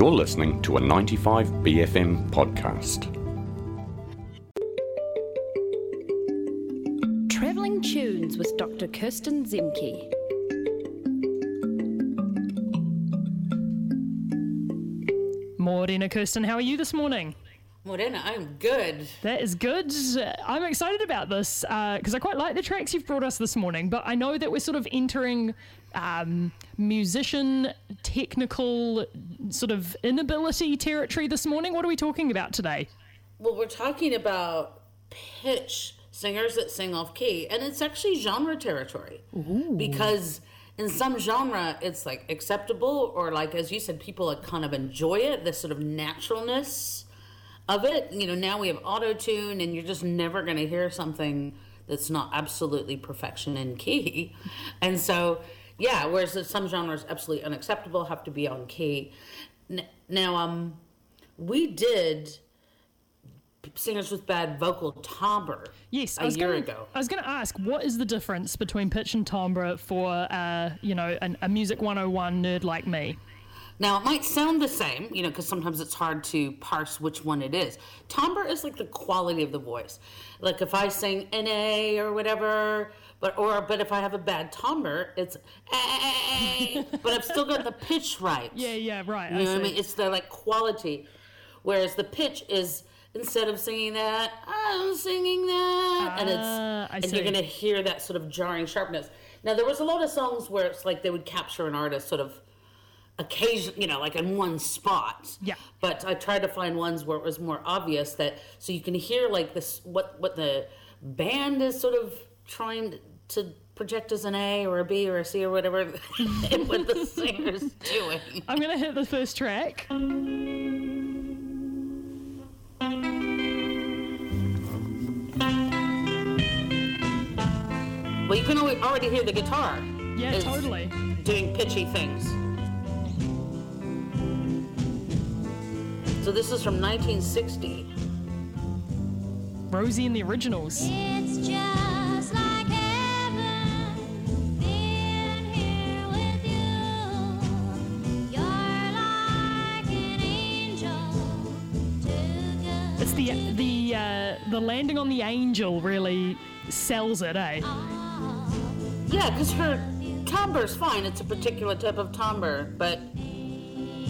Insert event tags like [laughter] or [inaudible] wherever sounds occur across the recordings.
You're listening to a 95BFM podcast. Travelling Tunes with Dr. Kirsten Zemke. Morena Kirsten, how are you this morning? Morena, I'm good. That is good. I'm excited about this because I quite like the tracks you've brought us this morning, but I know that we're sort of entering um, musician technical sort of inability territory this morning. What are we talking about today? Well, we're talking about pitch singers that sing off key, and it's actually genre territory because in some genre it's like acceptable or like as you said, people like kind of enjoy it, this sort of naturalness of it. You know, now we have auto tune, and you're just never going to hear something that's not absolutely perfection in key, [laughs] and so. Yeah, whereas some genres absolutely unacceptable have to be on key. Now, um, we did singers with bad vocal timbre Yes, a I was year gonna, ago. I was going to ask, what is the difference between pitch and timbre for, uh, you know, an, a music 101 nerd like me? Now, it might sound the same, you know, because sometimes it's hard to parse which one it is. Timbre is like the quality of the voice. Like if I sing NA or whatever, but or but if I have a bad timbre, it's A, [laughs] but I've still got the pitch right. Yeah, yeah, right. You know I what I mean? It's the like quality. Whereas the pitch is instead of singing that, I'm singing that, and Ah, it's I and you're gonna hear that sort of jarring sharpness. Now there was a lot of songs where it's like they would capture an artist sort of occasion, you know, like in one spot. Yeah. But I tried to find ones where it was more obvious that so you can hear like this what what the band is sort of trying to project as an A or a B or a C or whatever, [laughs] and what the [laughs] singer's doing. I'm to hit the first track. Well, you can already hear the guitar. Yeah, totally. Doing pitchy things. So this is from 1960. Rosie and the Originals. It's just like heaven being here with you. You're like an angel. It's the the uh, the landing on the angel really sells it, eh? Yeah, because her timbre's fine. It's a particular type of timbre, but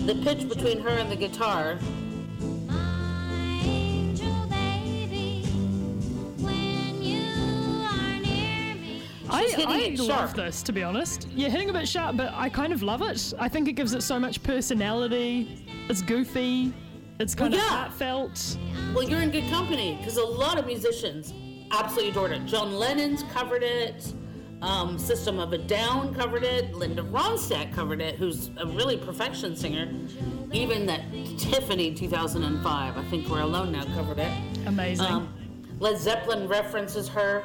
the pitch between her and the guitar. I, I love this, to be honest. Yeah, hitting a bit sharp, but I kind of love it. I think it gives it so much personality. It's goofy. It's kind Well, of yeah. heartfelt. Well, you're in good company because a lot of musicians absolutely adored it. John Lennon's covered it. Um, System of a Down covered it. Linda Ronstadt covered it, who's a really perfection singer. Even that Tiffany 2005, I think We're Alone Now covered it. Amazing. Um, Led Zeppelin references her.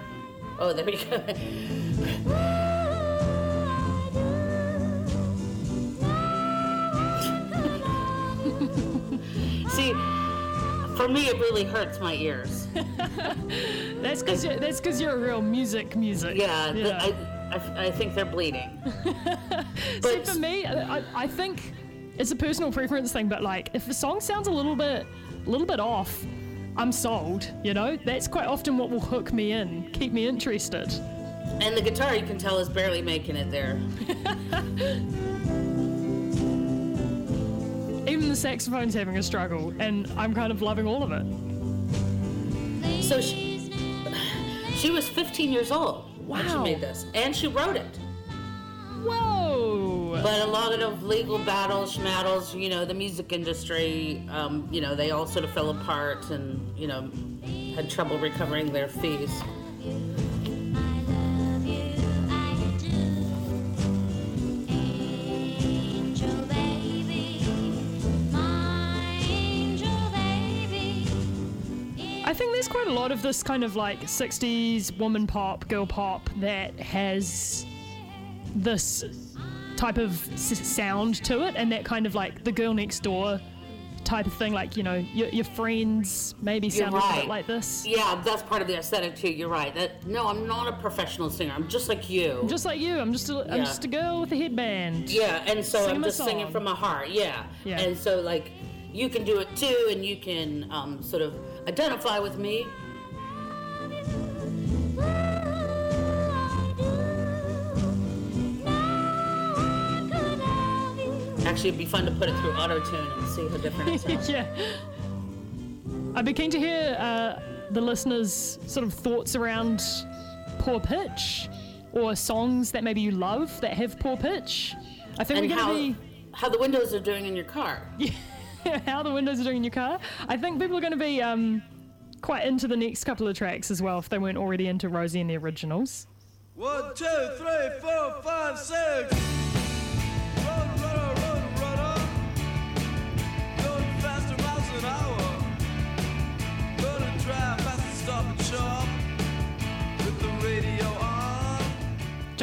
Oh, there we go. [laughs] See, for me, it really hurts my ears. [laughs] that's because you're, that's 'cause you're a real music music. Yeah, th- I, I, I think they're bleeding. [laughs] See, but for me, I, I think it's a personal preference thing, but like if the song sounds a little bit, a little bit off, I'm sold. You know, that's quite often what will hook me in, keep me interested. and the guitar, you can tell, is barely making it there. [laughs] Even the saxophone's having a struggle, and I'm kind of loving all of it. So she, [sighs] she was 15 years old when she made this, and she wrote it. Whoa! But a lot of legal battles, schmattles, you know, the music industry, um, you know, they all sort of fell apart and, you know, had trouble recovering their fees. Angel baby, my angel baby. I think there's quite a lot of this kind of like 60s woman pop, girl pop that has this type of s- sound to it, and that kind of like the girl next door type of thing, like you know, your, your friends maybe sound a little bit like this. Yeah, that's part of the aesthetic too. You're right. That no, I'm not a professional singer. I'm just like you. I'm Just like you, I'm just a, I'm just a girl with a headband. yeah, and so Sing I'm just singing from my heart. Yeah. Yeah. And so like you can do it too, and you can um, sort of identify with me. Actually, it'd be fun to put it through auto tune and see how different it sounds. [laughs] yeah. I'd be keen to hear uh, the listeners' sort of thoughts around poor pitch or songs that maybe you love that have poor pitch. I think and we're how going to be. how the windows are doing in your car. [laughs] be how the windows are doing in your car. I think people are going to be um, quite into the next couple of tracks as well if they weren't already into Rosie and the originals. One, two, three, four, five, six.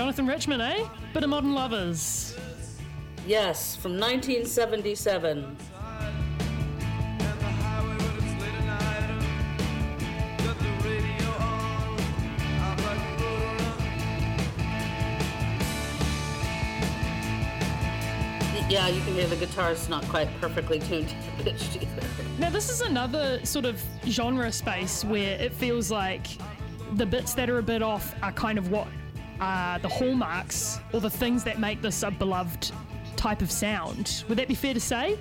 Jonathan Richman, eh? Bit of Modern Lovers. Yes, from 1977. And the highway when it's late at night. Got the radio on. I'm like a road Yeah, you can hear the guitar is not quite perfectly tuned pitched either. Now, this is another sort of genre space where it feels like the bits that are a bit off are kind of what are the hallmarks or the things that make this a beloved type of sound. Would that be fair to say?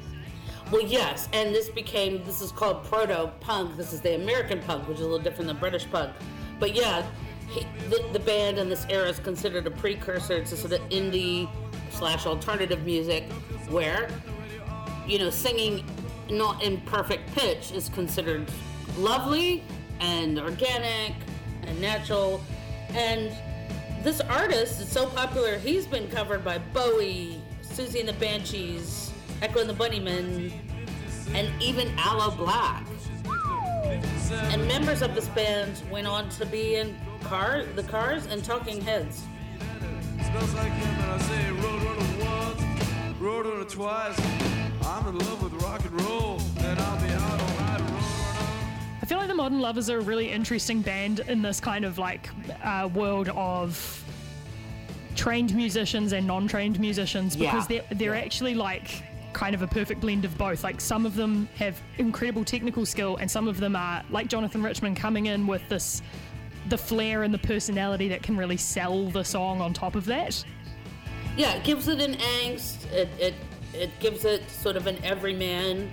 Well, yes, and this became this is called proto punk. This is the American punk, which is a little different than British punk. But yeah, he, the, the band in this era is considered a precursor to sort of indie slash alternative music, where you know singing not in perfect pitch is considered lovely and organic and natural. And this artist is so popular; he's been covered by Bowie, Siouxsie and the Banshees, Echo and the Bunnymen, and even Aloe Blacc. And members of this band went on to be in car, the Cars, and Talking Heads. Smells like him and I say once, twice. I'm in love with rock and roll, and I'll be out feel like the Modern Lovers are a really interesting band in this kind of like uh, world of trained musicians and non-trained musicians because Yeah. they're they're actually like kind of a perfect blend of both. Like some of them have incredible technical skill, and some of them are like Jonathan Richman coming in with this the flair and the personality that can really sell the song on top of that. Yeah, it gives it an angst. It it it gives it sort of an everyman,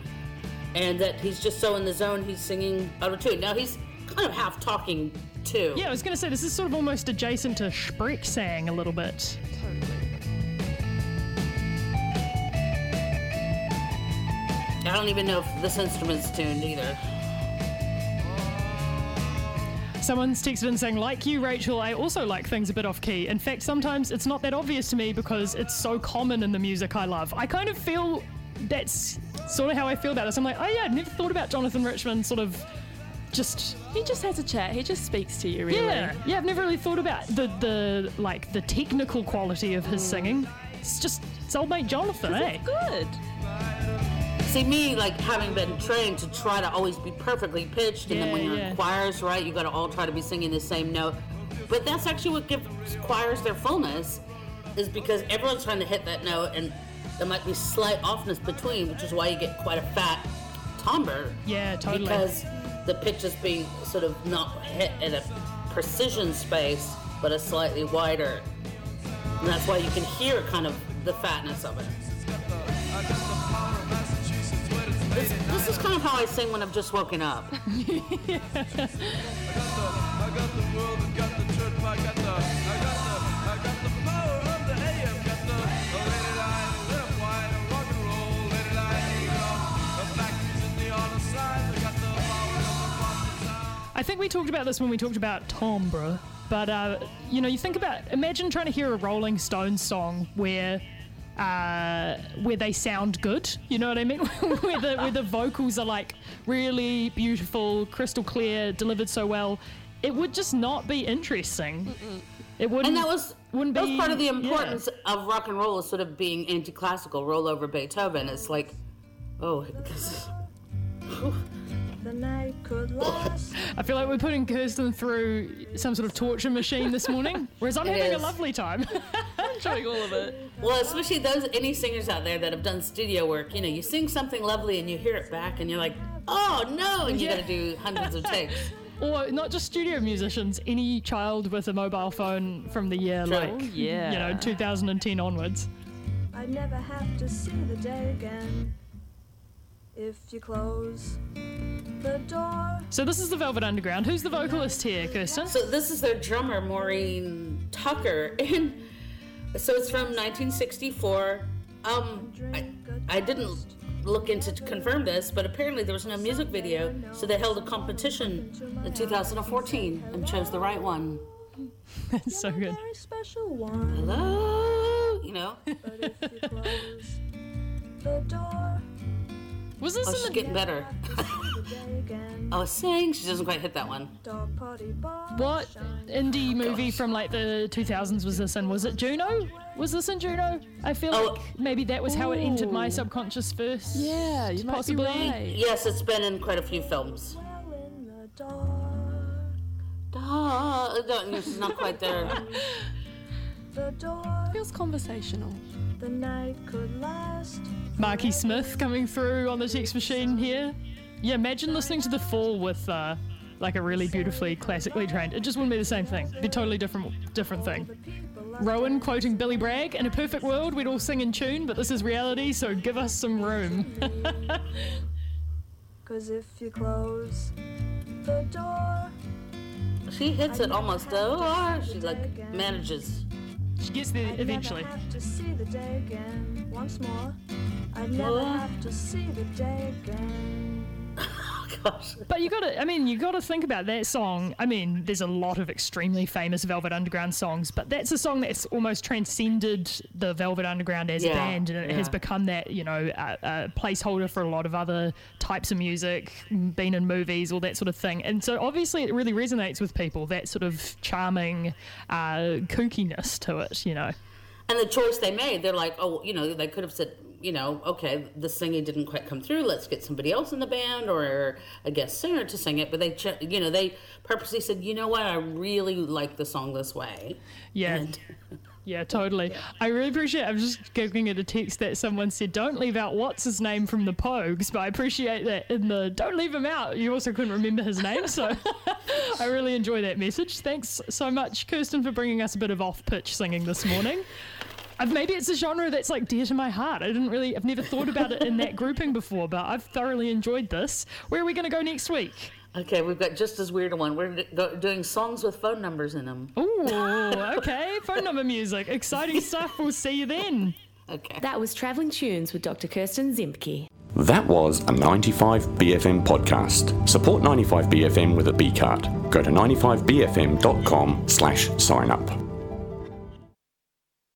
and that he's just so in the zone. He's singing out of tune. Now he's kind of half talking too. Yeah, I was gonna say this is sort of almost adjacent to Sprechgesang a little bit. Totally. I don't even know if this instrument's tuned either. Someone's texted in saying, like you, Rachel, I also like things a bit off key. In fact, sometimes it's not that obvious to me because it's so common in the music I love. I kind of feel that's sort of how I feel about this. I'm like, oh yeah, I'd never thought about Jonathan Richman sort of just He just has a chat. He just speaks to you, really. yeah, yeah. I've never really thought about the the like the technical quality of his singing. It's just it's old mate Jonathan, eh? Good. See me like having been trained to try to always be perfectly pitched, and then when Yeah, you're yeah. in choirs, right, you got to all try to be singing the same note. But that's actually what gives choirs their fullness, is because everyone's trying to hit that note, and there might be slight offness between, which is why you get quite a fat timbre. Yeah, totally. Because the pitch is being sort of not hit in a precision space, but a slightly wider. And that's why you can hear kind of the fatness of it. I got the power of Massachusetts when it's This, this is kind of how I sing when I've just woken up. [laughs] think we talked about this when we talked about timbre, but uh, you know, you think about imagine trying to hear a Rolling Stones song where uh, where they sound good. You know what I mean? [laughs] where the where the vocals are like really beautiful, crystal clear, delivered so well. It would just not be interesting. It wouldn't. And that was wouldn't that was be- part of the yeah. importance of rock and roll is sort of being anti-classical, roll over Beethoven. It's like, oh, [laughs] The night could last. I feel like we're putting Kirsten through some sort of torture machine this morning, [laughs] whereas I'm It having a lovely time. [laughs] Enjoying all of it. Well, especially those any singers out there that have done studio work. You know, you sing something lovely and you hear it back, and you're like, "Oh no!" And you Yeah. got to do hundreds of takes. [laughs] or not just studio musicians, any child with a mobile phone from the year Right. like Oh, yeah. you know 2010 onwards. I'd never have to see the day again. If you close the door. So this is the Velvet Underground. Who's the vocalist here, Kirsten? So this is their drummer, Maureen Tucker, [laughs] and so it's from 1964. Um, I, I didn't look into to confirm this, but apparently there was no music video, so they held a competition in 2014 and chose the right one. That's so good. Very special one. Hello, you know. Was this Oh, in she's the getting better. have to see the day again. I was saying she doesn't quite hit that one. Dog potty bar. what indie movie from like the 2000s was this in? Was it Juno? Was this in Juno? I feel Oh. like maybe that was how it entered my subconscious first. Yeah, you might Possibly. be right. Yes, it's been in quite a few films. Well in the dark. Ah, no, it's not quite there. [laughs] Feels conversational. The night could last. Marky Smith coming through on the text machine here. Yeah, imagine listening to The Fall with uh, like a really beautifully classically trained. It just wouldn't be the same thing. It'd be a totally different, different thing. The people like Rowan quoting Billy Bragg. In a perfect world, we'd all sing in tune, but this is reality, so give us some room. [laughs] Cause if you close the door. She hits it almost though. She like manages. She gets there I'd eventually. never have to see the day again once more. I'd never More? have to see the day again. Gosh. But you gotta, I mean, you gotta think about that song. I mean, there's a lot of extremely famous Velvet Underground songs, but that's a song that's almost transcended the Velvet Underground as a Yeah, band, and it has become that, you know, a, a placeholder for a lot of other types of music, been in movies, all that sort of thing. And so obviously it really resonates with people, that sort of charming uh, kookiness to it, you know. And the choice they made, they're like, oh, you know, they could have said, you know, okay, the singing didn't quite come through. Let's get somebody else in the band or a guest singer to sing it. But they, ch- you know, they purposely said, you know what, I really like the song this way. Yeah. And [laughs] Yeah, totally. I really appreciate. I'm just looking at a text that someone said, "Don't leave out what's his name from the Pogues," but I appreciate that in the "Don't leave him out." You also couldn't remember his name, so [laughs] I really enjoy that message. Thanks so much, Kirsten, for bringing us a bit of off-pitch singing this morning. Maybe it's a genre that's like dear to my heart. I didn't really, I've never thought about it in that [laughs] grouping before, but I've thoroughly enjoyed this. Where are we going to go next week? okay, we've got just as weird a one. We're d- doing songs with phone numbers in them. Ooh, [laughs] okay. Phone number music. Exciting stuff. We'll see you then. Okay. That was Travelling Tunes with Dr. Kirsten Zemke. That was a 95BFM podcast. Support 95BFM with a B card. Go to 95BFM.com slash sign up.